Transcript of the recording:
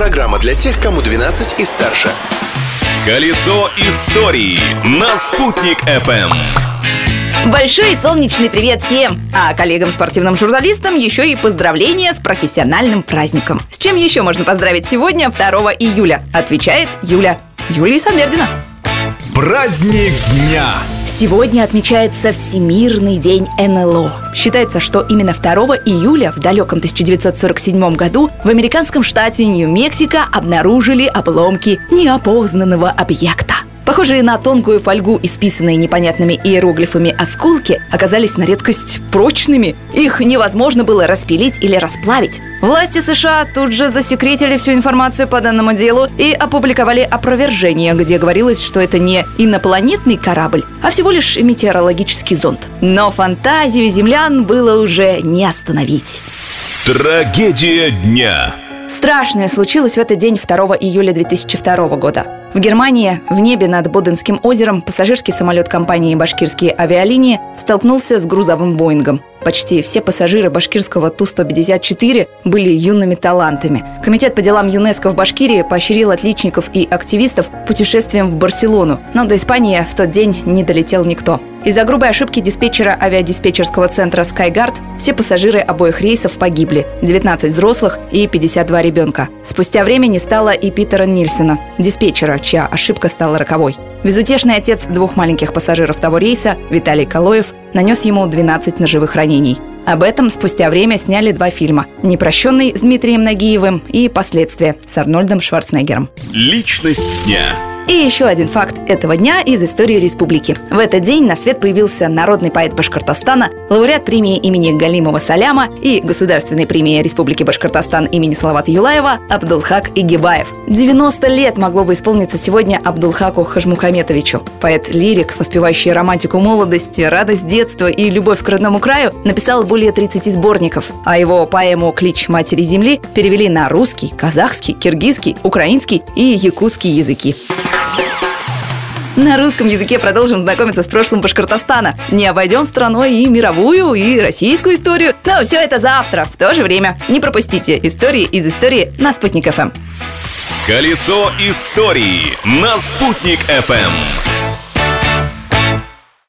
Программа для тех, кому 12 и старше. Колесо истории на «Спутник FM. Большой солнечный привет всем! А коллегам-спортивным журналистам еще и поздравления с профессиональным праздником. С чем еще можно поздравить сегодня, 2 июля? Отвечает Юля. Юлия Самердина. Праздник дня. Сегодня отмечается Всемирный день НЛО. Считается, что именно 2 июля в далеком 1947 году в американском штате Нью-Мексико обнаружили обломки неопознанного объекта. Похожие на тонкую фольгу, исписанные непонятными иероглифами осколки, оказались на редкость прочными. Их невозможно было распилить или расплавить. Власти США тут же засекретили всю информацию по данному делу и опубликовали опровержение, где говорилось, что это не инопланетный корабль, а всего лишь метеорологический зонд. Но фантазию землян было уже не остановить. Трагедия дня. Страшное случилось в этот день 2 июля 2002 года. В Германии в небе над Боденским озером пассажирский самолет компании «Башкирские авиалинии» столкнулся с грузовым «Боингом». Почти все пассажиры башкирского Ту-154 были юными талантами. Комитет по делам ЮНЕСКО в Башкирии поощрил отличников и активистов путешествием в Барселону, но до Испании в тот день не долетел никто. Из-за грубой ошибки диспетчера авиадиспетчерского центра SkyGuard все пассажиры обоих рейсов погибли – 19 взрослых и 52 ребенка. Спустя время не стало и Питера Нильсона, диспетчера, чья ошибка стала роковой. Безутешный отец двух маленьких пассажиров того рейса, Виталий Калоев, нанес ему 12 ножевых ранений. Об этом спустя время сняли два фильма «Непрощенный» с Дмитрием Нагиевым и «Последствия» с Арнольдом Шварценеггером. Личность дня. И еще один факт этого дня из истории республики. В этот день на свет появился народный поэт Башкортостана, лауреат премии имени Галимова Саляма и государственной премии Республики Башкортостан имени Салавата Юлаева Абдулхак Игибаев. 90 лет могло бы исполниться сегодня Абдулхаку Хажмухаметовичу. Поэт-лирик, воспевающий романтику молодости, радость детства и любовь к родному краю, написал более 30 сборников, а его поэму «Клич матери земли» перевели на русский, казахский, киргизский, украинский и якутский языки. На русском языке продолжим знакомиться с прошлым Башкортостана. Не обойдем страной и мировую, и российскую историю. Но все это завтра, в то же время. Не пропустите истории из истории на Спутник ФМ. Колесо истории на «Спутник FM.